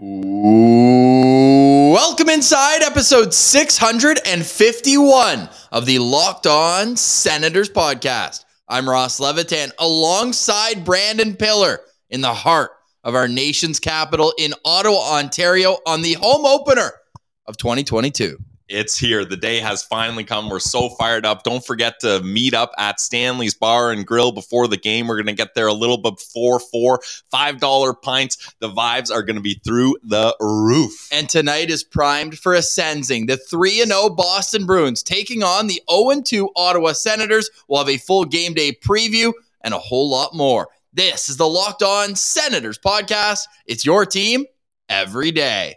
Welcome inside episode 651 of the Locked On Senators podcast. I'm Ross Levitan alongside Brandon Pillar in the heart of our nation's capital in Ottawa, Ontario on the home opener of 2022. It's here. The day has finally come. We're so fired up. Don't forget to meet up at Stanley's Bar and Grill before the game. We're going to get there a little before four. $5 pints. The vibes are going to be through the roof. And tonight is primed for a sensing. The 3 0 Boston Bruins taking on the 0 2 Ottawa Senators. We'll have a full game day preview and a whole lot more. This is the Locked On Senators podcast. It's your team every day.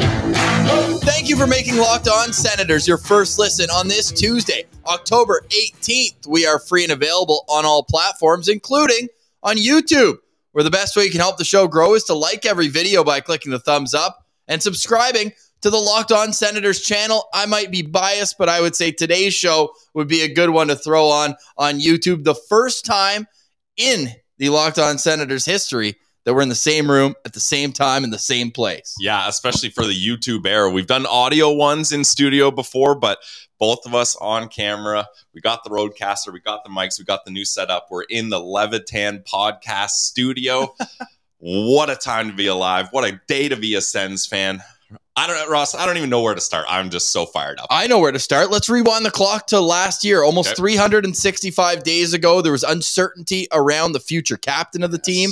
Thank you for making Locked On Senators your first listen on this Tuesday, October 18th. We are free and available on all platforms, including on YouTube, where the best way you can help the show grow is to like every video by clicking the thumbs up and subscribing to the Locked On Senators channel. I might be biased, but I would say today's show would be a good one to throw on on YouTube. The first time in the Locked On Senators history that we're in the same room at the same time in the same place. Yeah, especially for the YouTube era. We've done audio ones in studio before, but both of us on camera. We got the roadcaster, we got the mics, we got the new setup. We're in the Levitan podcast studio. what a time to be alive. What a day to be a Sens fan. I don't know, Ross. I don't even know where to start. I'm just so fired up. I know where to start. Let's rewind the clock to last year. Almost Okay. 365 days ago, there was uncertainty around the future captain of the team.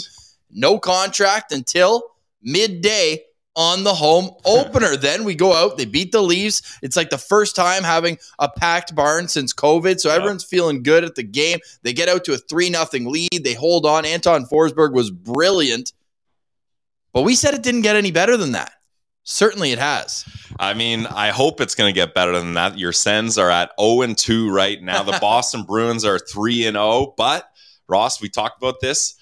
No contract until midday on the home opener. then we go out, they beat the Leafs. It's like the first time having a packed barn since COVID. So Yep. everyone's feeling good at the game. They get out to a 3 nothing lead. They hold on. Anton Forsberg was brilliant. But we said it didn't get any better than that. Certainly it has. I mean, I hope it's going to get better than that. Your Sens are at 0 and 2 right now. The Boston Bruins are 3 and 0. But Ross, we talked about this.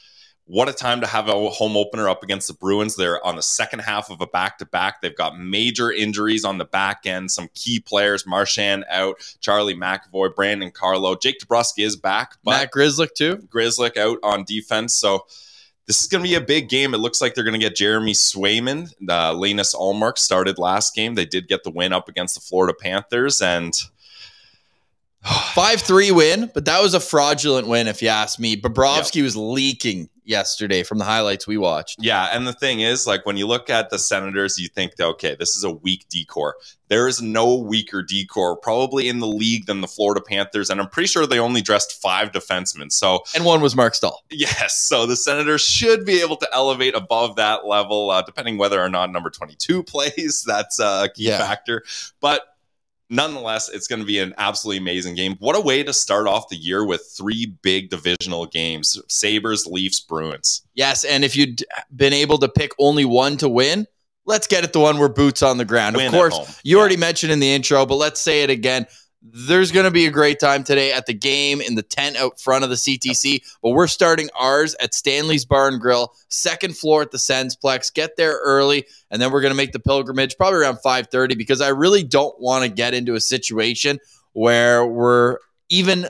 What a time to have a home opener up against the Bruins. They're on the second half of a back to back. They've got major injuries on the back end. Some key players: Marchand out, Charlie McAvoy, Brandon Carlo, Jake DeBrusk is back, but Matt Grzelcyk, too. Grzelcyk out on defense. So this is going to be a big game. It looks like they're going to get Jeremy Swayman. Uh, Linus Ullmark started last game. They did get the win up against the Florida Panthers, and 5 3 win, but that was a fraudulent win, if you ask me. Bobrovsky was leaking yesterday from the highlights we watched. yeah. And the thing is, like when you look at the Senators, you think, okay, this is a weak D corps. There is no weaker D corps probably in the league than the Florida Panthers, and I'm pretty sure they only dressed five defensemen. So And one was Marc Staal. Yes, so the Senators should be able to elevate above that level, uh, depending whether or not number 22 plays. That's a key Yeah. factor. But nonetheless, it's going to be an absolutely amazing game. What a way to start off the year with three big divisional games Sabres, Leafs, Bruins. Yes, and if you'd been able to pick only one to win, let's get it the one where boots on the ground. Win of course, you Yeah. already mentioned in the intro, but let's say it again. There's going to be a great time today at the game in the tent out front of the CTC, but we're starting ours at Stanley's Bar and Grill, second floor at the Sensplex. Get there early, and then we're going to make the pilgrimage probably around 5:30 because I really don't want to get into a situation where we're even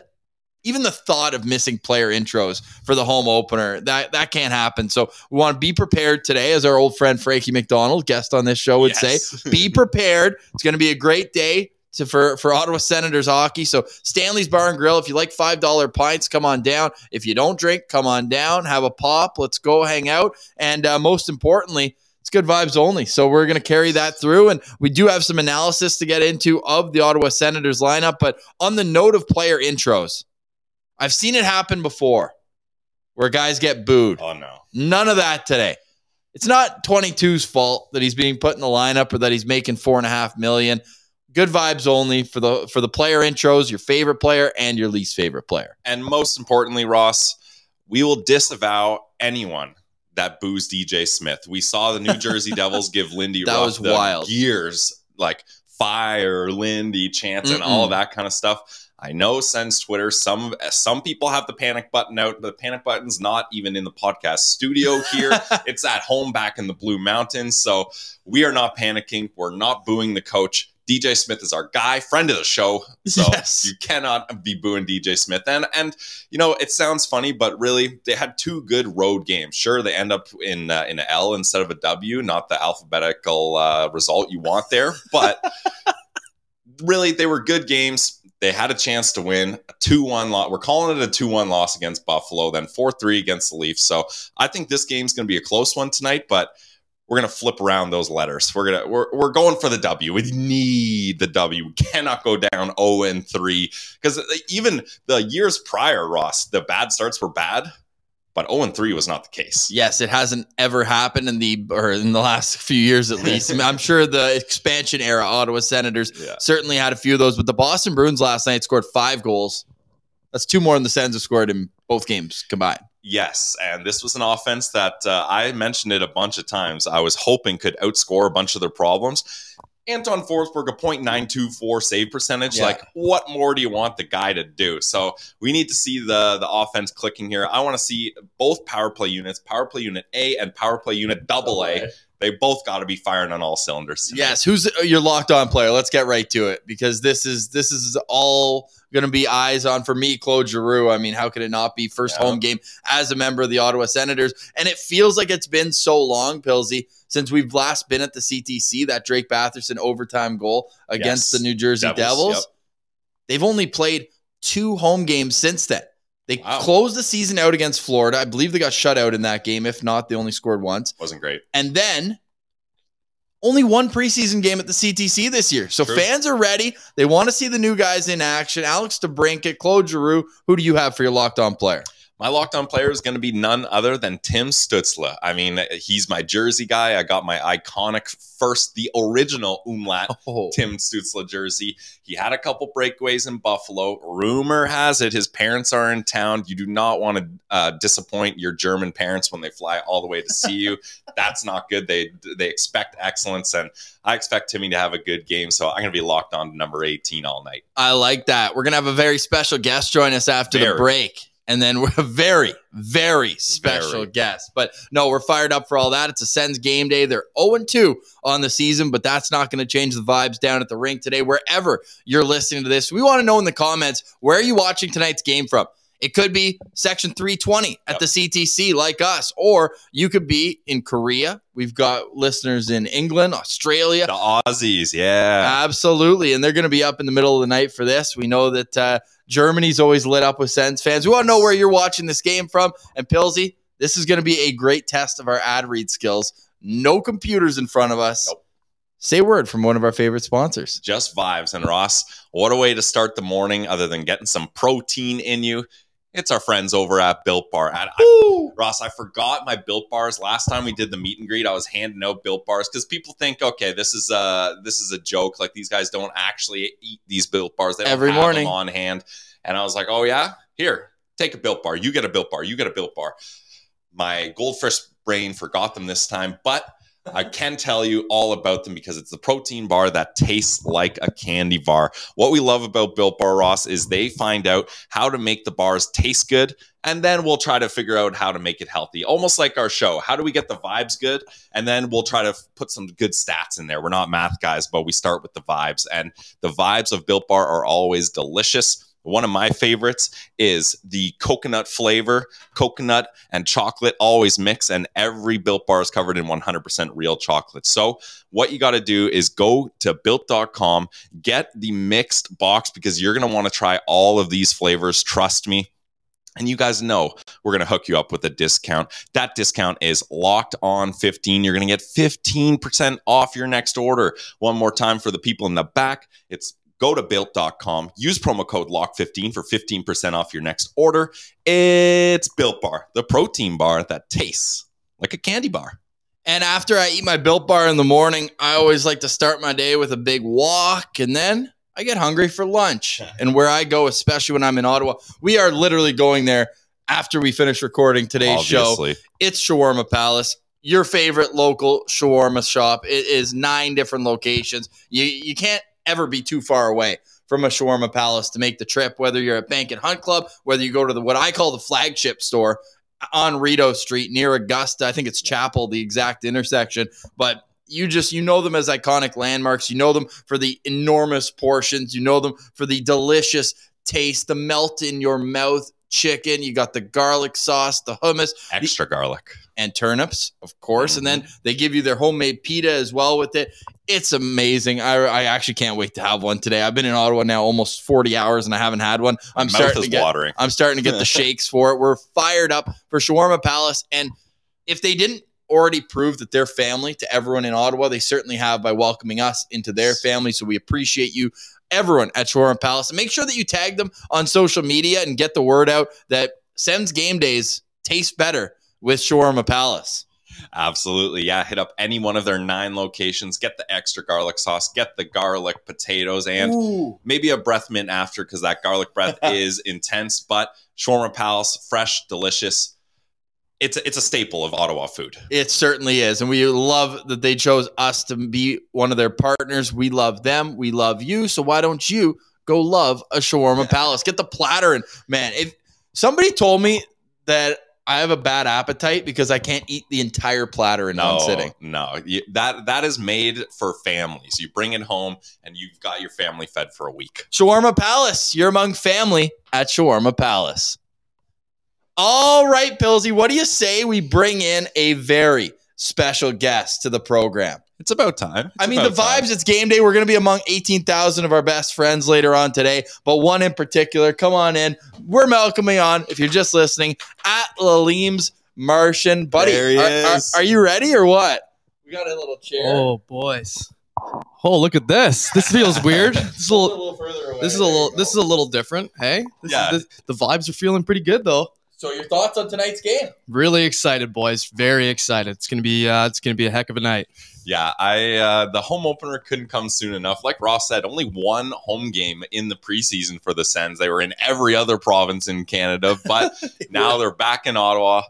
even the thought of missing player intros for the home opener that that can't happen. So we want to be prepared today, as our old friend Frankie McDonald, guest on this show, would Yes. say. Be prepared. It's going to be a great day. To, for, for Ottawa Senators hockey. So Stanley's Bar and Grill. If you like $5 pints, come on down. If you don't drink, come on down. Have a pop. Let's go hang out. And uh, most importantly, it's good vibes only. So we're going to carry that through. And we do have some analysis to get into of the Ottawa Senators lineup. But on the note of player intros, I've seen it happen before where guys get booed. Oh, no. None of that today. It's not 22's fault that he's being put in the lineup or that he's making four and a half million. Good vibes only for the for the player intros, your favorite player and your least favorite player. And most importantly, Ross, we will disavow anyone that boos DJ Smith. We saw the New Jersey Devils give Lindy That Ruff was the wild. gears, like fire Lindy chanting, all of that kind of stuff. I know Sens Twitter. Some some people have the panic button out. but The panic button's not even in the podcast studio here. it's at home back in the Blue Mountains. So we are not panicking. We're not booing the coach. DJ Smith is our guy, friend of the show. So Yes. you cannot be booing DJ Smith. And and you know it sounds funny, but really they had two good road games. Sure, they end up in uh, in a L instead of a W, not the alphabetical uh, result you want there, but really they were good games. They had a chance to win a 2 1 loss. We're calling it a 2 1 loss against Buffalo, then 4 3 against the Leafs. So I think this game's going to be a close one tonight, but we're going to flip around those letters. We're going to, we're, we're going for the W. We need the W. We cannot go down 0 and 3 because uh, even the years prior, Ross, the bad starts were bad, but 0 and 3 was not the case. Yes, it hasn't ever happened in the or in the last few years at least. I mean, I'm sure the expansion era Ottawa Senators Yeah. certainly had a few of those, but the Boston Bruins last night scored five goals. That's two more than the Sens have scored in both games combined. Yes, and this was an offense that uh, I mentioned it a bunch of times. I was hoping could outscore a bunch of their problems. Anton Forsberg, a .924 save percentage. Yeah. Like, what more do you want the guy to do? So we need to see the the offense clicking here. I want to see both power play units, power play unit A and power play unit double A. They both got to be firing on all cylinders. tonight. Yes, who's your locked on player? Let's get right to it because this is this is all going to be eyes on for me, Claude Giroux. I mean, how could it not be first Yeah. home game as a member of the Ottawa Senators? And it feels like it's been so long, Pilsy, since we've last been at the CTC. That Drake Batherson overtime goal against Yes. the New Jersey Devils, Devils. yep. They've only played two home games since then. They Wow. closed the season out against Florida. I believe they got shut out in that game. If not, they only scored once. wasn't great. And then only one preseason game at the CTC this year. So True. fans are ready. They want to see the new guys in action. Alex DeBrincat, Claude Giroux. Who do you have for your locked on player? My locked on player is going to be none other than Tim Stützle. I mean, he's my Jersey guy. I got my iconic first, the original umlaut Oh, Tim Stützle jersey. He had a couple breakaways in Buffalo. Rumor has it his parents are in town. You do not want to uh, disappoint your German parents when they fly all the way to see you. That's not good. They they expect excellence, and I expect Timmy to have a good game. So I'm going to be locked on to number 18 all night. I like that. We're going to have a very special guest join us after the break. And then we're a very, very special Very. guest. But no, we're fired up for all that. It's a Sens game day. They're 0 2 on the season, but that's not going to change the vibes down at the rink today. Wherever you're listening to this, we want to know in the comments where are you watching tonight's game from? It could be section 320 at Yep. the CTC, like us, or you could be in Korea. We've got listeners in England, Australia, The Aussies, yeah. Absolutely. And they're going to be up in the middle of the night for this. We know that uh, Germany's always lit up with Sens fans. We want to know where you're watching this game from. And Pilsy, this is going to be a great test of our ad read skills. No computers in front of us. Nope. Say a word from one of our favorite sponsors. just vibes. And Ross, what a way to start the morning other than getting some protein in you. It's our friends over at Built Bar. And I- Ross, I forgot my Built Bars. Last time we did the meet and greet, I was handing out Built Bars because people think, okay, this is a this is a joke. Like these guys don't actually eat these Built Bars. They don't Every have morning. them on hand. And I was like, oh yeah, here, take a Built Bar. You get a Built Bar. You get a Built Bar. My goldfish brain forgot them this time, but I can tell you all about them because it's the protein bar that tastes like a candy bar. What we love about Built Bar Ross is they find out how to make the bars taste good, and then we'll try to figure out how to make it healthy. Almost like our show. How do we get the vibes good? And then we'll try to put some good stats in there. We're not math guys, but we start with the vibes. And the vibes of Built Bar are always delicious. One of my favorites is the coconut flavor. Coconut and chocolate always mix, and every built bar is covered in 100% real chocolate. So, what you got to do is go to built.com, get the mixed box because you're going to want to try all of these flavors. Trust me. And you guys know we're going to hook you up with a discount. That discount is locked on 15. You're going to get 15% off your next order. One more time for the people in the back. It's go to built.com, use promo code LOCK15 for 15% off your next order. It's Built Bar, the protein bar that tastes like a candy bar. And after I eat my built bar in the morning, I always like to start my day with a big walk and then I get hungry for lunch. And where I go, especially when I'm in Ottawa, we are literally going there after we finish recording today's show. It's Shawarma Palace, your favorite local shawarma shop. It is nine different locations. You you can't ever be too far away from a shawarma palace to make the trip, whether you're at Bank and Hunt Club, whether you go to the what I call the flagship store on Rideau Street near Augusta. I think it's Chapel, the exact intersection. But you just you know them as iconic landmarks. You know them for the enormous portions. You know them for the delicious taste, the melt in your mouth chicken. You got the garlic sauce, the hummus, Extra garlic. and turnips, of course. And then mm-hmm. they give you their homemade pita as well with it. It's amazing. I, I actually can't wait to have one today. I've been in Ottawa now almost 40 hours and I haven't had one. I'm Mouth starting is to get watering. I'm starting to get the shakes for it. We're fired up for Shawarma Palace. And if they didn't already prove that they're family to everyone in Ottawa, they certainly have by welcoming us into their family. So we appreciate you, everyone at Shawarma Palace. And make sure that you tag them on social media and get the word out that Sens game days taste better with Shawarma Palace. Absolutely. Yeah. Hit up any one of their nine locations. Get the extra garlic sauce, get the garlic potatoes, and maybe a breath mint after because that garlic breath is intense. But Shawarma Palace, fresh, delicious. It's a, it's a staple of Ottawa food. It certainly is. And we love that they chose us to be one of their partners. We love them. We love you. So why don't you go love a shawarma palace? Get the platter. And man, if somebody told me that I have a bad appetite because I can't eat the entire platter in No, one sitting. no, you, that that is made for families. You bring it home, and you've got your family fed for a week. Shawarma Palace. You're among family at Shawarma Palace. All right, Pilsy, what do you say we bring in a very special guest to the program? It's about time. I mean, the about time. vibes, it's game day. We're going to be among 18,000 of our best friends later on today, but one in particular, come on in. We're welcoming on, if you're just listening, at Lalim's Martian. Buddy, There he are, are- is. are you ready or what? We got a little chair. Oh boys. Oh, look at this. This feels weird. This is a little, further away. this is a little this is a little different. Hey, this Yeah. is, this, the vibes are feeling pretty good though. So, your thoughts on tonight's game? Really excited, boys. Very excited. It's gonna be uh, it's gonna be a heck of a night. Yeah, I uh, the home opener couldn't come soon enough. Like Ross said, only one home game in the preseason for the Sens. They were in every other province in Canada, but now they're back in Ottawa.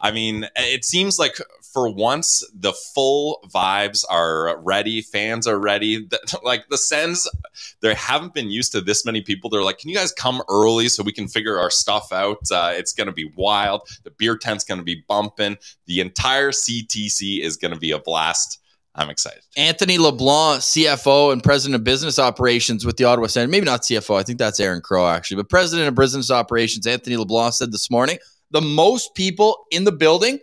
I mean, it seems like for once the full vibes are ready. Fans are ready. The- Like the Sens, they haven't been used to this many people. They're like, "Can you guys come early so we can figure our stuff out?" Uh, it's going to be wild. The beer tent's going to be bumping. The entire CTC is going to be a blast. I'm excited. Anthony LeBlanc, CFO and president of business operations with the Ottawa Senators. Maybe not CFO. I think that's Aaron Crow, actually. But president of business operations, Anthony LeBlanc, said this morning the most people in the building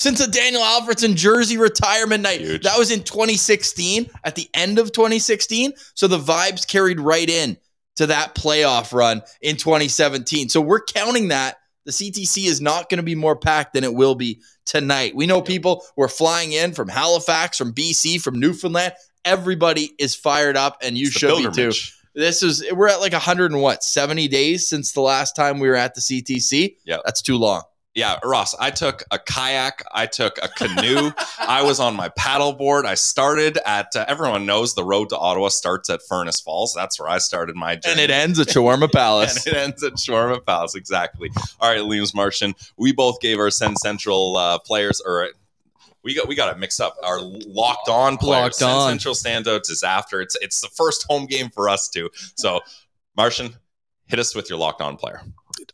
since the Daniel Alfredsson jersey retirement night. Huge. That was in 2016, at the end of 2016. So the vibes carried right in to that playoff run in 2017. So we're counting that. The CTC is not going to be more packed than it will be tonight. We know people were flying in from Halifax, from BC, from Newfoundland. Everybody is fired up, and you It's should be too. This is we're at like 100 and what 70 days since the last time we were at the CTC. Yeah, that's too long. Yeah, Ross, I took a kayak, I took a canoe, I was on my paddleboard. I started at, uh, everyone knows the road to Ottawa starts at Furnace Falls. That's where I started my journey. And it ends at Shawarma Palace. And it ends at Shawarma Palace, exactly. All right, Liam's Martian. We both gave our Send Central uh, players, or we got we got it mixed up. Our locked on players. Locked on. Central standouts is after. It's it's the first home game for us too. So, Martian, hit us with your locked on player.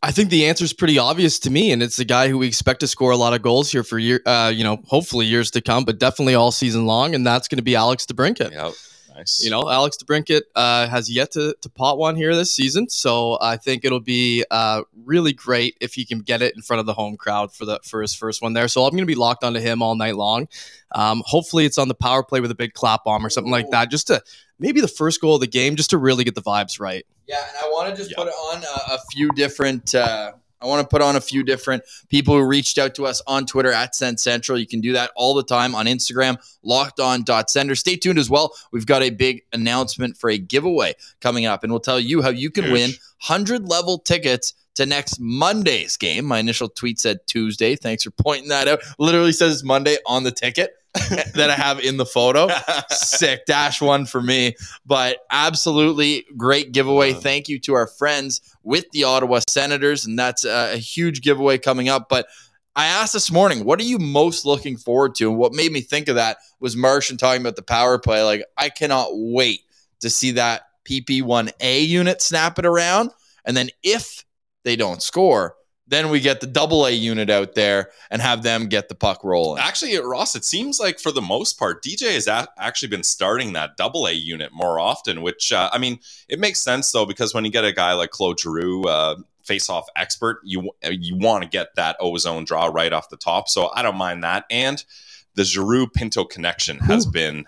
I think the answer is pretty obvious to me, and it's the guy who we expect to score a lot of goals here for year, uh, you know, hopefully years to come, but definitely all season long, and that's going to be Alex DeBrincat. Yeah, nice. You know, Alex DeBrincat uh, has yet to, to pot one here this season, so I think it'll be uh, really great if he can get it in front of the home crowd for the for his first one there. So I'm going to be locked onto him all night long. Um, hopefully, it's on the power play with a big clap bomb or something like that, just to maybe the first goal of the game, just to really get the vibes right. Yeah, and I want to just Yeah. put on a, a few different. Uh, I want to put on a few different people who reached out to us on Twitter at Send Central. You can do that all the time on Instagram, locked on sender. Stay tuned as well. We've got a big announcement for a giveaway coming up, and we'll tell you how you can win 100 level tickets to next Monday's game. My initial tweet said Tuesday. Thanks for pointing that out. Literally says Monday on the ticket that I have in the photo. Sick dash one for me. But absolutely great giveaway. Thank you to our friends with the ottawa senators and that's a, a huge giveaway coming up. But i asked this morning what are you most looking forward to? And what made me think of that was martian talking about the power play. Like i cannot wait to see that PP1A unit snap it around. And then if they don't score, then we get the double A unit out there and have them get the puck rolling. Actually, Ross, it seems like for the most part, DJ has a- actually been starting that double A unit more often, which, uh, I mean, it makes sense though, because when you get a guy like Claude Giroux, uh, face off expert, you you want to get that ozone draw right off the top. So I don't mind that. And the Giroux Pinto connection has been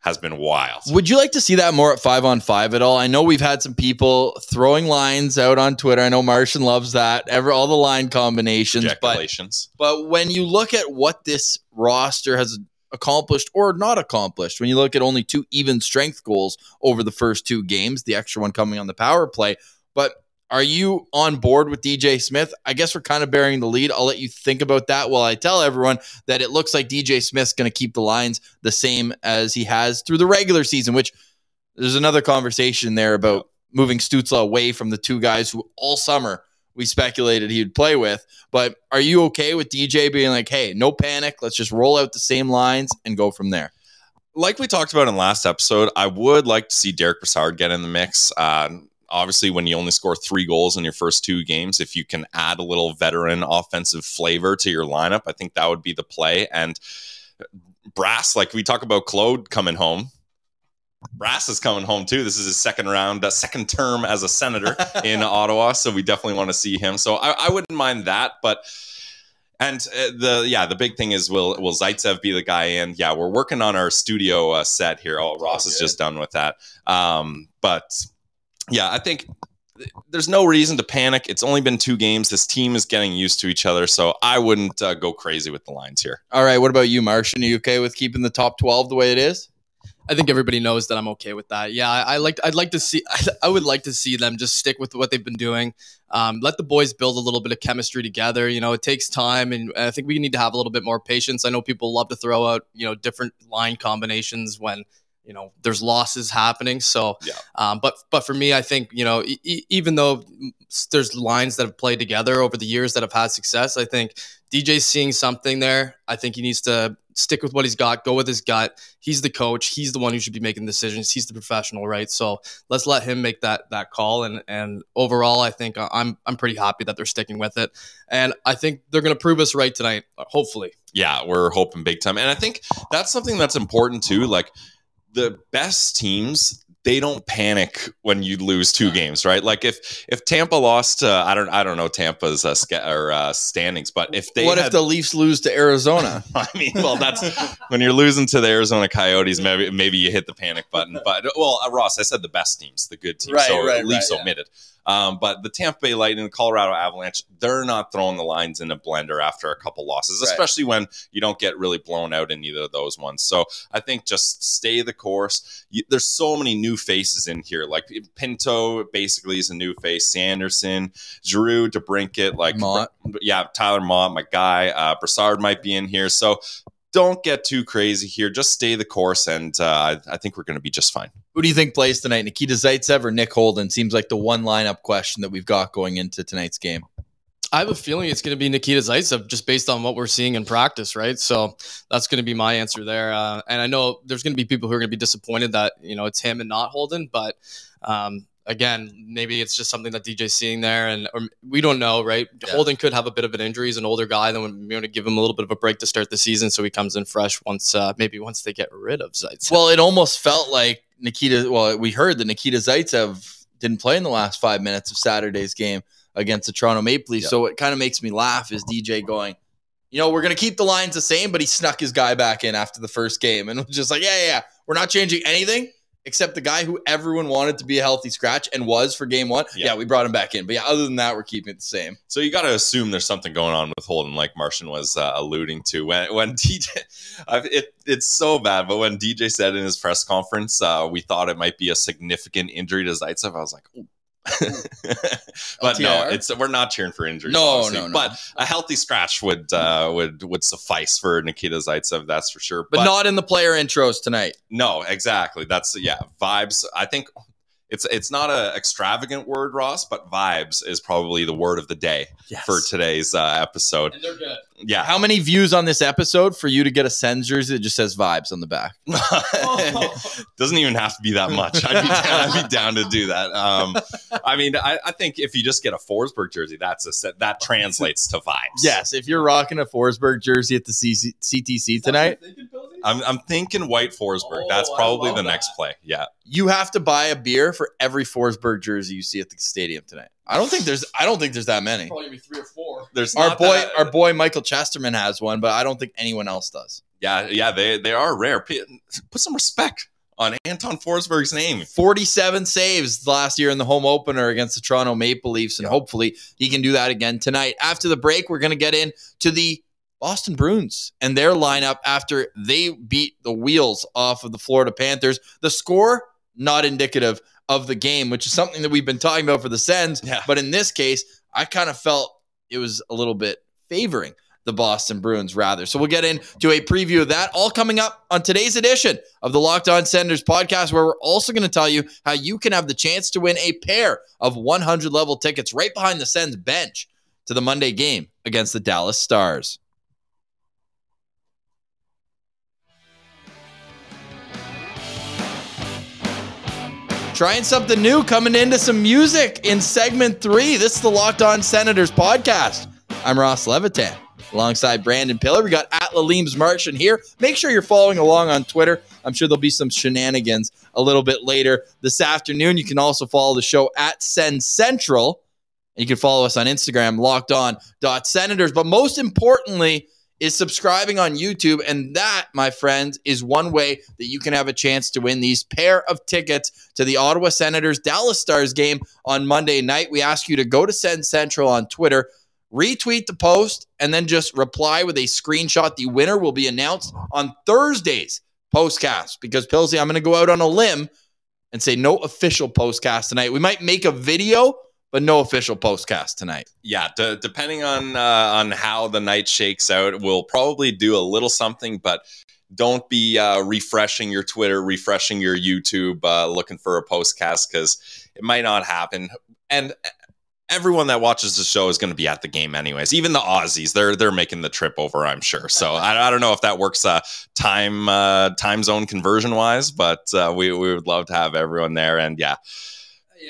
has been wild. Would you like to see that more at five on five at all? I know we've had some people throwing lines out on Twitter. I know Martian loves that. Ever all the line combinations, but but when you look at what this roster has accomplished or not accomplished, when you look at only two even strength goals over the first two games, the extra one coming on the power play, but are you on board with DJ Smith? I guess we're kind of bearing the lead. I'll let you think about that while I tell everyone that it looks like DJ Smith's going to keep the lines the same as he has through the regular season, which there's another conversation there about moving Stützle away from the two guys who all summer we speculated he would play with. But are you okay with DJ being like, hey, no panic, let's just roll out the same lines and go from there? like we talked about in last episode, I would like to see Derick Brassard get in the mix. Uh, obviously, when you only score three goals in your first two games, if you can add a little veteran offensive flavor to your lineup, I think that would be the play. And Brass, like we talk about Claude coming home. Brass is coming home too. This is his second round, uh, second term as a senator in Ottawa. So we definitely want to see him. So I, I wouldn't mind that. But and uh, the yeah, the big thing is will will Zaitsev be the guy in? Yeah, we're working on our studio uh, set here. Oh, Ross is just done with that. Um, but yeah, I think there's no reason to panic. It's only been two games. This team is getting used to each other, so I wouldn't uh, go crazy with the lines here. All right, what about you, Martian? Are you okay with keeping the top 12 the way it is? I think everybody knows that I'm okay with that. Yeah, I, I like. I'd like to see. I would like to see them just stick with what they've been doing. Um, let the boys build a little bit of chemistry together. You know, it takes time, and I think we need to have a little bit more patience. I know people love to throw out you know different line combinations when you know there's losses happening. So, Yeah. um, but but for me, I think you know e- even though there's lines that have played together over the years that have had success, I think DJ's seeing something there. I think he needs to stick with what he's got, go with his gut. He's the coach. He's the one who should be making decisions. He's the professional, right? So let's let him make that that call. And and overall, I think I'm I'm pretty happy that they're sticking with it. And I think they're going to prove us right tonight. Hopefully. yeah, we're hoping big time. And I think that's something that's important too. Like the best teams, they don't panic when you lose two games, right? Like if if Tampa lost, uh, I don't I don't know Tampa's uh, sca- or uh, standings, but if they what had, if the Leafs lose to Arizona? I mean, well, that's when you're losing to the Arizona Coyotes. Maybe maybe you hit the panic button. But well, uh, Ross, I said the best teams, the good teams. Right, so right, Leafs right, yeah. Um, but the Tampa Bay Lightning, the Colorado Avalanche, they're not throwing the lines in a blender after a couple losses, Right. especially when you don't get really blown out in either of those ones. So I think just stay the course. You, there's so many new faces in here. Like Pinto basically is a new face. Sanderson, Giroux, DeBrincat, like Motte. yeah, Tyler Motte, my guy. Uh, Brassard might be in here. So don't get too crazy here. Just stay the course, and uh, I, I think we're going to be just fine. Who do you think plays tonight? Nikita Zaitsev or Nick Holden? Seems like the one lineup question that we've got going into tonight's game. I have a feeling it's going to be Nikita Zaitsev just based on what we're seeing in practice, right? So that's going to be my answer there. Uh, and I know there's going to be people who are going to be disappointed that you know it's him and not Holden, but um, again, maybe it's just something that DJ's seeing there, and or we don't know, right? Yeah. Holden could have a bit of an injury. He's an older guy, then we want to give him a little bit of a break to start the season, so he comes in fresh once uh, maybe once they get rid of Zaitsev. Well, it almost felt like Nikita. Well, we heard that Nikita Zaitsev didn't play in the last five minutes of Saturday's game against the Toronto Maple Leafs. Yeah. So it kind of makes me laugh is DJ going, you know, we're going to keep the lines the same, but he snuck his guy back in after the first game. And was just like, yeah, yeah, yeah, we're not changing anything except the guy who everyone wanted to be a healthy scratch and was for game one. Yeah, Yeah. we brought him back in. But yeah, other than that, we're keeping it the same. So you got to assume there's something going on with Holden, like Martian was uh, alluding to. When when DJ, it it's so bad, but when DJ said in his press conference, uh, we thought it might be a significant injury to Zaitsev. I was like, Ooh. but no, it's we're not cheering for injuries. No, no, no. But a healthy scratch would uh, would would suffice for Nikita Zaitsev. That's for sure. But, not in the player intros tonight. No, exactly. That's yeah, vibes. I think it's it's not a extravagant word, Ross, but vibes is probably the word of the day Yes. for today's uh, episode. And they're good. Yeah, How many views on this episode for you to get a Sens jersey that just says vibes on the back? doesn't even have to be that much. I'd be down, I'd be down to do that. Um, I mean, I, I think if you just get a Forsberg jersey, that's a set that translates to vibes. Yes, if you're rocking a Forsberg jersey at the CC- CTC tonight, I'm, I'm thinking white Forsberg. Oh, that's probably the that. next play. Yeah. you have to buy a beer for every Forsberg jersey you see at the stadium tonight. I don't think there's I don't think there's that many. Probably gonna be three or four. There's Our boy that- our boy Michael Chesterman has one, but I don't think anyone else does. yeah, yeah, they they are rare. Put some respect on Anton Forsberg's name. 47 saves last year in the home opener against the Toronto Maple Leafs, and hopefully he can do that again tonight. After the break, we're going to get into the Boston Bruins and their lineup after they beat the wheels off of the Florida Panthers. The score, not indicative of the game, which is something that we've been talking about for the Sens. Yeah. But in this case, I kind of felt it was a little bit favoring the Boston Bruins rather. So we'll get into a preview of that all coming up on today's edition of the Locked On Senators podcast, where we're also going to tell you how you can have the chance to win a pair of 100 level tickets right behind the Sens bench to the Monday game against the Dallas Stars. Trying something new, coming into some music in segment three. This is the Locked On Senators podcast. I'm Ross Levitan alongside Brandon Pillar. We got at Laleem's Martian here. Make sure you're following along on Twitter. I'm sure there'll be some shenanigans a little bit later this afternoon. You can also follow the show at Send Central. And you can follow us on Instagram, locked on senators. But most importantly, is subscribing on YouTube. And that, my friends, is one way that you can have a chance to win these pair of tickets to the Ottawa Senators Dallas Stars game on Monday night. We ask you to go to Send Central on Twitter, retweet the post, and then just reply with a screenshot. The winner will be announced on Thursday's postcast because Pilsy, I'm going to go out on a limb and say no official postcast tonight. We might make a video, but no official postcast tonight. Yeah, d- depending on uh, on how the night shakes out, we'll probably do a little something, but don't be uh, refreshing your Twitter, refreshing your YouTube, uh, looking for a postcast because it might not happen. And everyone that watches the show is going to be at the game anyways. Even the Aussies, they're they're making the trip over, I'm sure. So I, I don't know if that works uh, time uh, time zone conversion wise, but uh, we we would love to have everyone there. And yeah,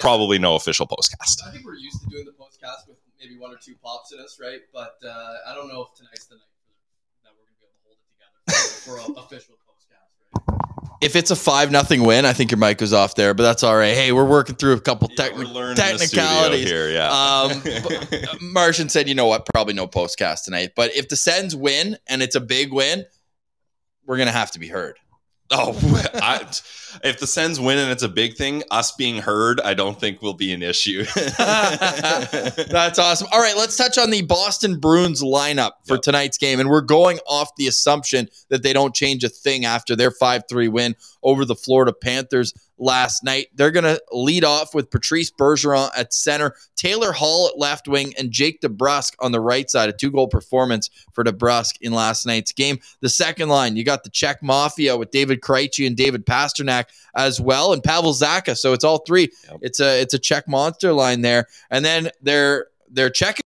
probably no official postcast. I think we're used to doing the podcast with maybe one or two pops in us, right? But uh, I don't know if tonight's the night that we're going to be able to hold it together for an official postcast, right? If it's a five nothing win, I think your mic was off there, but that's all right. Hey, we're working through a couple Yeah, techni- we're learning the technicalities. here. Yeah. Um, but Martian said, you know what? Probably no postcast tonight. But if the Sens win and it's a big win, we're gonna have to be heard. oh, I, if the Sens win and it's a big thing, us being heard, I don't think will be an issue. That's awesome. All right, let's touch on the Boston Bruins lineup for Yep. tonight's game. And we're going off the assumption that they don't change a thing after their 5 3 win over the Florida Panthers last night. They're going to lead off with Patrice Bergeron at center, Taylor Hall at left wing, and Jake DeBrusk on the right side. A two goal performance for DeBrusk in last night's game. The second line, you got the Czech Mafia with David Krejci and David Pastrnak as well, and Pavel Zacha. So it's all three. Yep. It's a it's a Czech monster line there. And then they're they're checking.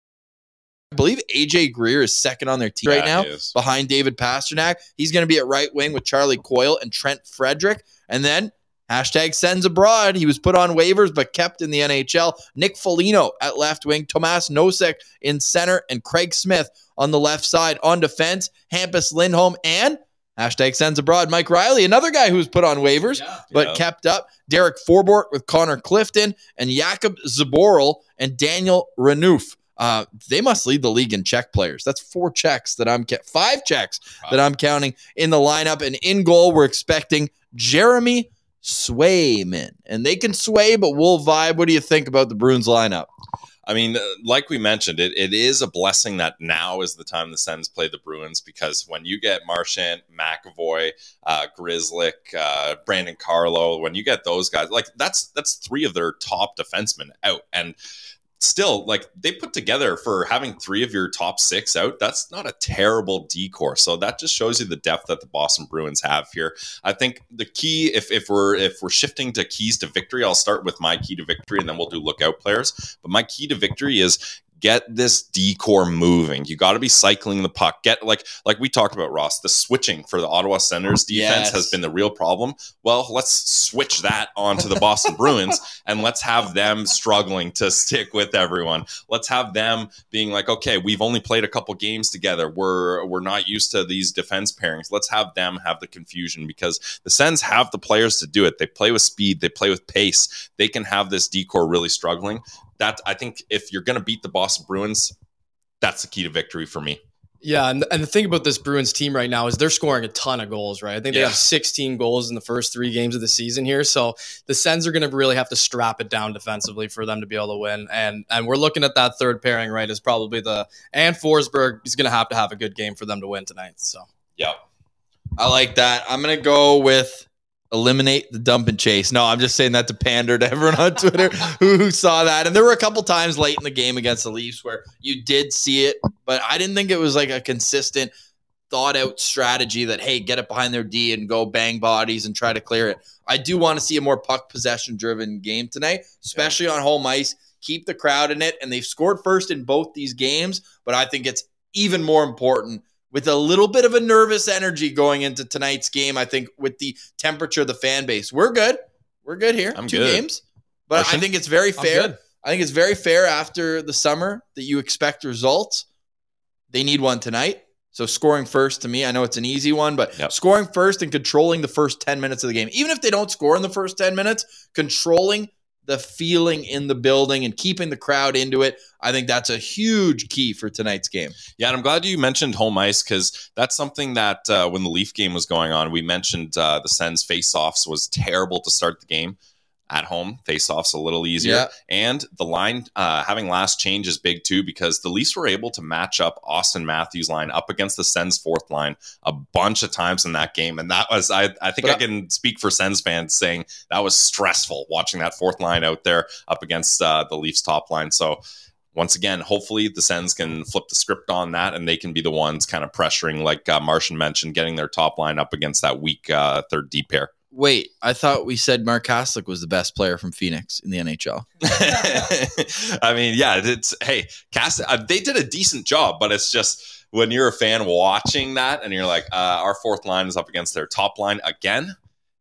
I believe AJ Greer is second on their team right now behind David Pastrnak. He's going to be at right wing with Charlie Coyle and Trent Frederic. And then hashtag sends abroad. He was put on waivers but kept in the NHL. Nick Foligno at left wing, Tomas Nosek in center, and Craig Smith on the left side. On defense, Hampus Lindholm and hashtag sends abroad. Mike Reilly, another guy who's put on waivers Yeah. but Yeah. kept up. Derek Forbort with Connor Clifton and Jakub Zboril and Daniel Renouf. Uh, they must lead the league in check players. That's four checks that I'm ca- five checks that I'm counting in the lineup. And in goal, we're expecting Jeremy Swayman, and they can sway, but we'll vibe. What do you think about the Bruins lineup? I mean, uh, like we mentioned, it, it is a blessing that now is the time the Sens play the Bruins because when you get Marchand, McAvoy, uh, Grzelcyk, uh, Brandon Carlo, when you get those guys, like that's that's three of their top defensemen out, and still, like they put together for having three of your top six out. That's not a terrible D corps. So that just shows you the depth that the Boston Bruins have here. I think the key, if if we're if we're shifting to keys to victory, I'll start with my key to victory, and then we'll do lookout players. But my key to victory is get this D corps moving. You got to be cycling the puck. Get like like we talked about Ross. The switching for the Ottawa Senators defense Yes. has been the real problem. Well, let's switch that onto the Boston Bruins and let's have them struggling to stick with everyone. Let's have them being like, okay, we've only played a couple games together. We're we're not used to these defense pairings. Let's have them have the confusion because the Sens have the players to do it. They play with speed. They play with pace. They can have this D corps really struggling that I think if you're going to beat the Boston Bruins, that's the key to victory for me. Yeah, and, and the thing about this Bruins team right now is they're scoring a ton of goals, right? I think they Yeah. have 16 goals in the first three games of the season here. So the Sens are going to really have to strap it down defensively for them to be able to win. And and we're looking at that third pairing, right? Is probably the and Forsberg is going to have to have a good game for them to win tonight. So Yep. I like that. I'm gonna go with eliminate the dump and chase. No, I'm just saying that to pander to everyone on Twitter who, who saw that. And there were a couple times late in the game against the Leafs where you did see it, but I didn't think it was like a consistent, thought out strategy that hey, get it behind their D and go bang bodies and try to clear it. I do want to see a more puck possession driven game tonight, especially on home ice. Keep the crowd in it, and they've scored first in both these games. But I think it's even more important with a little bit of a nervous energy going into tonight's game. I think with the temperature of the fan base, we're good. We're good here. I'm Two good. games, but I think it's very fair. I think it's very fair after the summer that you expect results. They need one tonight. So scoring first to me, I know it's an easy one, but Yep. scoring first and controlling the first 10 minutes of the game. Even if they don't score in the first 10 minutes, controlling the feeling in the building and keeping the crowd into it, I think that's a huge key for tonight's game. Yeah, and I'm glad you mentioned home ice because that's something that uh, when the Leaf game was going on, we mentioned uh, the Sens face-offs was terrible to start the game. At home, face-offs a little easier, Yeah. and the line uh, having last change is big too because the Leafs were able to match up Auston Matthews' line up against the Sens fourth line a bunch of times in that game, and that was I, I think But I can speak for Sens fans saying that was stressful watching that fourth line out there up against uh, the Leafs top line. So once again, hopefully the Sens can flip the script on that and they can be the ones kind of pressuring, like uh, Martian mentioned, getting their top line up against that weak uh, third D pair. Wait, I thought we said Mark Haslick was the best player from Phoenix in the NHL. I mean, yeah, it's hey, Cass, uh, they did a decent job, but it's just when you're a fan watching that and you're like, uh, our fourth line is up against their top line again.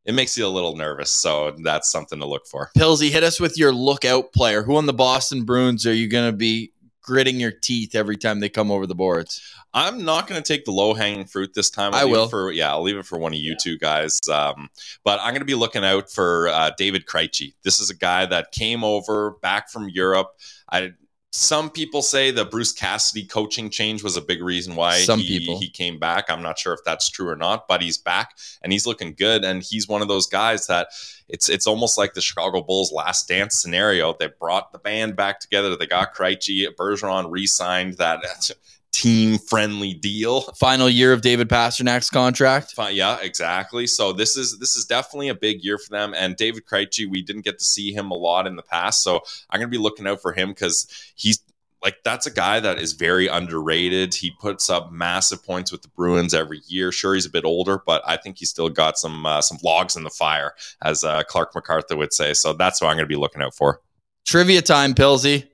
It makes you a little nervous, so that's something to look for. Pillsy, hit us with your lookout player. Who on the Boston Bruins are you going to be gritting your teeth every time they come over the boards? I'm not going to take the low hanging fruit this time. I leave it will. for yeah. I'll leave it for one of you two guys. Um, but I'm going to be looking out for uh, David Krejci. This is a guy that came over back from Europe. I some people say the Bruce Cassidy coaching change was a big reason why Some he, people. he came back. I'm not sure if that's true or not, but he's back and he's looking good. And he's one of those guys that it's it's almost like the Chicago Bulls last dance scenario. They brought the band back together. They got Krejci. Bergeron re-signed that team friendly deal. Final year of David Pastrnak's contract. Yeah, exactly. So this is this is definitely a big year for them. And David Krejci, we didn't get to see him a lot in the past, so I'm gonna be looking out for him because he's like that's a guy that is very underrated. He puts up massive points with the Bruins every year. Sure, he's a bit older, but I think he's still got some uh, some logs in the fire, as uh, Clark MacArthur would say. So that's what I'm gonna be looking out for. Trivia time, Pillsy.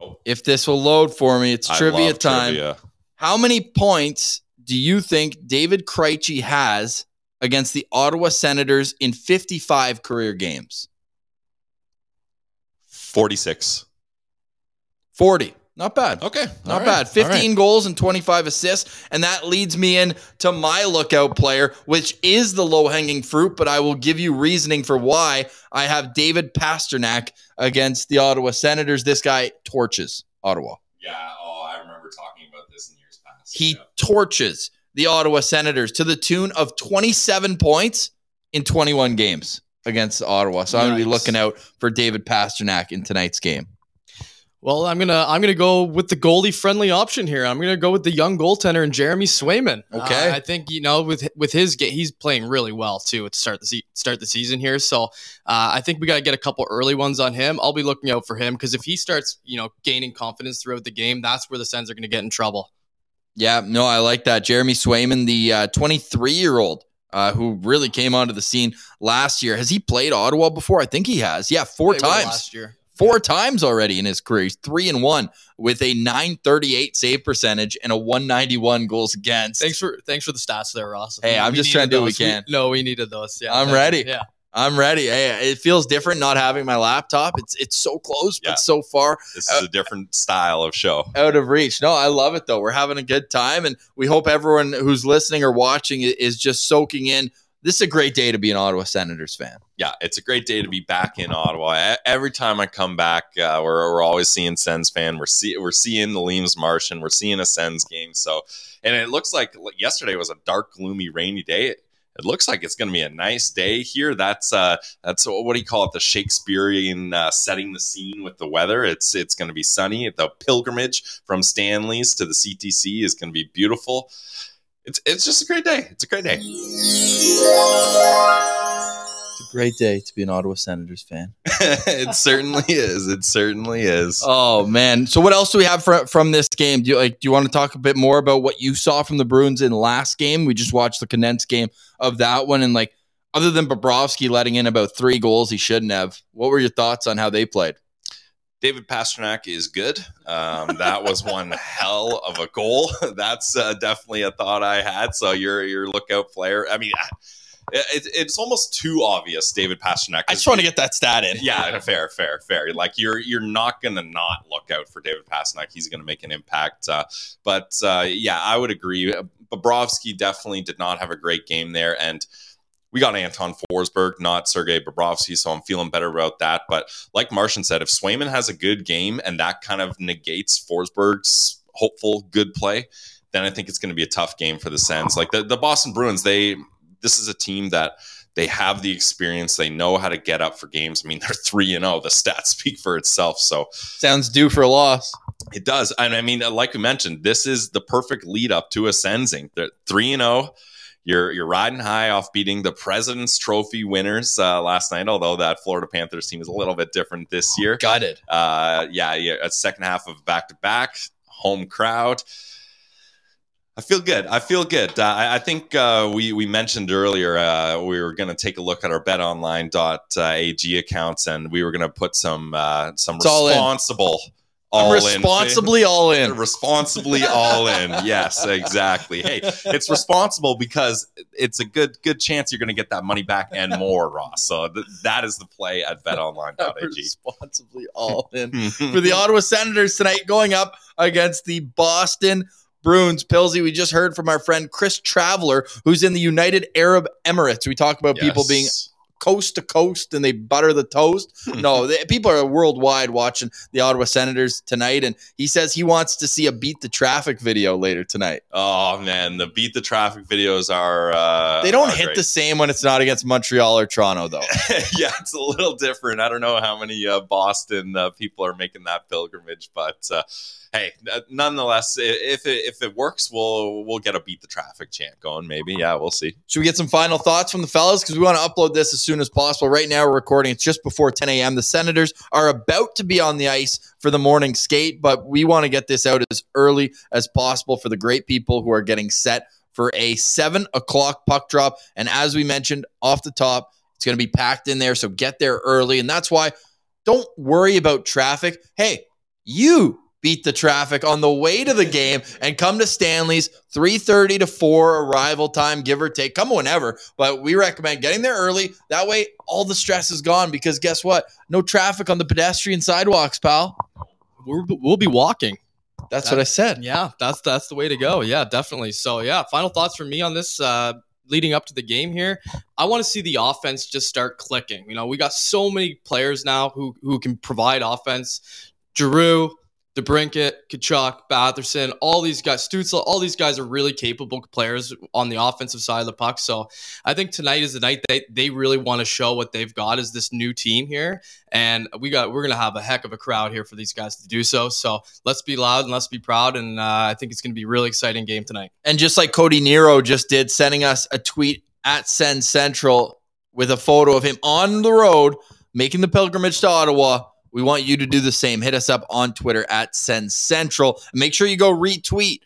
Oh. If this will load for me, it's I trivia time. trivia. How many points do you think David Krejci has against the Ottawa Senators in 55 career games? Forty six. 40. Not bad. Okay, Not all right, bad. all right. 15 goals and 25 assists. And that leads me in to my lookout player, which is the low hanging fruit, but I will give you reasoning for why I have David Pastrnak against the Ottawa Senators. This guy torches Ottawa. Yeah. Oh, I remember talking about this in years past. He Yeah. torches the Ottawa Senators to the tune of 27 points in 21 games against Ottawa. So I'm going to be looking out for David Pastrnak in tonight's game. Well, I'm gonna I'm gonna go with the goalie friendly option here. I'm gonna go with the young goaltender and Jeremy Swayman. Okay. Uh, I think you know with with his game, he's playing really well too to start the se- start the season here. So uh, I think we got to get a couple early ones on him. I'll be looking out for him because if he starts you know gaining confidence throughout the game, that's where the Sens are gonna get in trouble. Yeah, no, I like that. Jeremy Swayman, the 23 year old uh, who really came onto the scene last year. Has he played Ottawa before? I think he has. Yeah, four times. last year. Four times already in his career. He's three and one with a 938 save percentage and a 191 goals against. Thanks for thanks for the stats there, Ross. Hey, I'm just trying to do what we those. can. no, we needed those. Yeah, I'm ready. Yeah. I'm ready. Hey, it feels different not having my laptop. It's it's so close, but so far This is a uh, different style of show. out of reach. No, I love it though. We're having a good time, and we hope everyone who's listening or watching is just soaking in. This is a great day to be an Ottawa Senators fan. yeah, it's a great day to be back in Ottawa. Every time I come back, uh, we're, we're always seeing Sens fan. We're see, we're seeing the Leames Martian. We're seeing a Sens game. So, and it looks like yesterday was a dark, gloomy, rainy day. It, it looks like it's going to be a nice day here. That's uh, that's what do you call it? The Shakespearean uh, setting the scene with the weather. It's it's going to be sunny. The pilgrimage from Stanley's to the CTC is going to be beautiful. It's it's just a great day. It's a great day. It's a great day to be an Ottawa Senators fan. it certainly is. It certainly is. Oh man! So what else do we have from from this game? Do you like? Do you want to talk a bit more about what you saw from the Bruins in last game? We just watched the condensed game of that one, and like, other than Bobrovsky letting in about three goals he shouldn't have, what were your thoughts on how they played? David Pastrnak is good. Um, that was one hell of a goal. That's uh, definitely a thought I had. So you're your lookout player. I mean, it, it's almost too obvious. David Pastrnak. I just want to get that stat in. Yeah, fair, fair, fair. Like you're you're not gonna not look out for David Pastrnak. He's gonna make an impact. Uh, but uh, yeah, I would agree. Bobrovsky definitely did not have a great game there, and we got Anton Forsberg, not Sergei Bobrovsky, so I'm feeling better about that. But like Martian said, if Swayman has a good game and that kind of negates Forsberg's hopeful good play, then I think it's going to be a tough game for the Sens. Like the, the Boston Bruins, they this is a team that they have the experience. They know how to get up for games. I mean, they're three and zero. The stats speak for itself. So Sounds due for a loss. it does. And I mean, like we mentioned, this is the perfect lead up to a Sensing. They're three and zero. You're you're riding high off beating the President's Trophy winners uh, last night. Although that Florida Panthers team is a little bit different this year. Gutted. Uh, yeah, yeah, a second half of back to back home crowd. I feel good. I feel good. Uh, I, I think uh, we we mentioned earlier uh, we were going to take a look at our BetOnline.ag accounts and we were going to put some uh, some It's responsible all in responsibly all in. responsibly all in. Yes, exactly. Hey, it's responsible because it's a good good chance you're going to get that money back and more, Ross. So th- that is the play at BetOnline.ag. responsibly all in. for the Ottawa Senators tonight, going up against the Boston Bruins. Pilsy, we just heard from our friend Chris Traveler, who's in the United Arab Emirates. We talk about people being Yes. Coast to coast and they butter the toast. no, they, people are worldwide watching the Ottawa Senators tonight, and he says he wants to see a beat the traffic video later tonight. Oh man, the beat the traffic videos are uh, They don't are hit great. the same when it's not against Montreal or Toronto, though. yeah, it's a little different. I don't know how many uh, Boston uh, people are making that pilgrimage, but uh, hey, nonetheless, if it, if it works, we'll we'll get a beat the traffic chant going. Maybe, yeah, we'll see. Should we get some final thoughts from the fellas? Because we want to upload this as soon as possible. Right now, we're recording. It's just before 10 a.m. The Senators are about to be on the ice for the morning skate, but we want to get this out as early as possible for the great people who are getting set for a seven o'clock puck drop. And as we mentioned off the top, it's going to be packed in there. So get there early. And that's why don't worry about traffic. Hey, you beat the traffic on the way to the game and come to Stanley's 3:30 to 4 arrival time give or take come whenever but we recommend getting there early that way all the stress is gone because guess what no traffic on the pedestrian sidewalks pal We're, we'll be walking. that's what I said Yeah, that's that's the way to go. Yeah, definitely. So yeah, final thoughts from me on this uh leading up to the game here. I want to see the offense just start clicking. You know, we got so many players now who who can provide offense. Giroux, DeBrincat, Tkachuk, Batherson, all these guys, Stützle, all these guys are really capable players on the offensive side of the puck. So I think tonight is the night they, they really want to show what they've got as this new team here. And we got we're gonna have a heck of a crowd here for these guys to do so. So let's be loud and let's be proud. And uh, I think it's gonna be a really exciting game tonight. And just like Cody Nero just did, sending us a tweet at Send Central with a photo of him on the road making the pilgrimage to Ottawa. We want you to do the same. Hit us up on Twitter at Send Central. Make sure you go retweet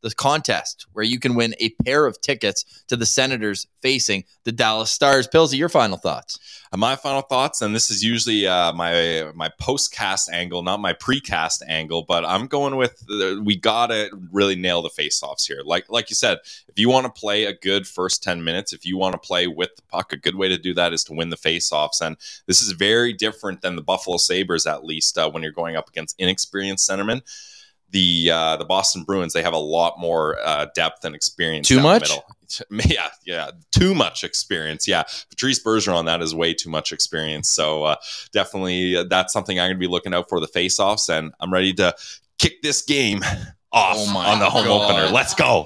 the contest where you can win a pair of tickets to the Senators facing the Dallas Stars. Pilsy, your final thoughts. My final thoughts, and this is usually uh, my my post cast angle, not my precast angle, but I'm going with uh, we gotta really nail the faceoffs here. Like like you said, if you want to play a good first ten minutes, if you want to play with the puck, a good way to do that is to win the faceoffs. And this is very different than the Buffalo Sabres, at least uh, when you're going up against inexperienced centermen the uh, the Boston Bruins they have a lot more uh, depth and experience. Too much? middle. Yeah, yeah, too much experience. Yeah, Patrice Bergeron that is way too much experience. So uh, definitely uh, that's something I'm going to be looking out for the face-offs, and I'm ready to kick this game off Oh on the home God. opener. Let's go.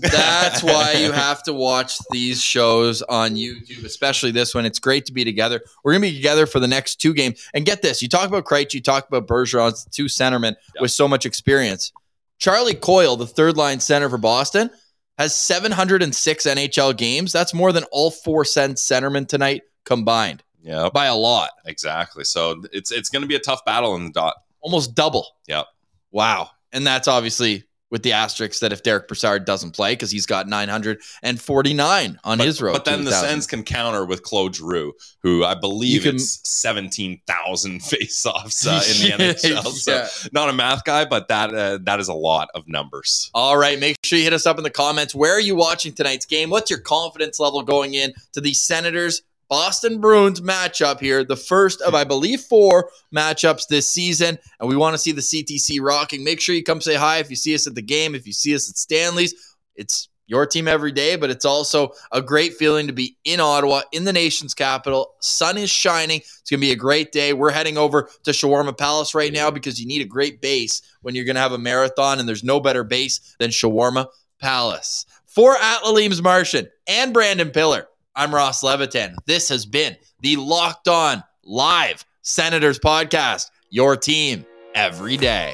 That's why you have to watch these shows on YouTube, especially this one. It's great to be together. We're going to be together for the next two games. And get this you talk about Krejci, you talk about Bergeron, two centermen Yep. with so much experience. Charlie Coyle, the third line center for Boston, has 706 NHL games. That's more than all four cent centermen tonight combined Yeah, by a lot, exactly. So it's it's going to be a tough battle in the dot. almost double. Yep. Wow. And that's obviously with the asterisk that if Derick Brassard doesn't play because he's got 949 on But, his road. but then the 1,000. Sens can counter with Claude Giroux, who I believe You can- it's seventeen thousand faceoffs uh, in the NHL. So Yeah. not a math guy, but that uh, that is a lot of numbers. All right, make sure you hit us up in the comments. Where are you watching tonight's game? What's your confidence level going in to the Senators Boston Bruins matchup here? The first of, I believe, four matchups this season. And we want to see the CTC rocking. Make sure you come say hi if you see us at the game, if you see us at Stanley's. It's your team every day, but it's also a great feeling to be in Ottawa, in the nation's capital. Sun is shining. It's going to be a great day. We're heading over to Shawarma Palace right now because you need a great base when you're going to have a marathon, and there's no better base than Shawarma Palace. For Atlalim's Martian and Brandon Pillar, I'm Ross Levitan. This has been the Locked On Live Senators podcast, your team every day.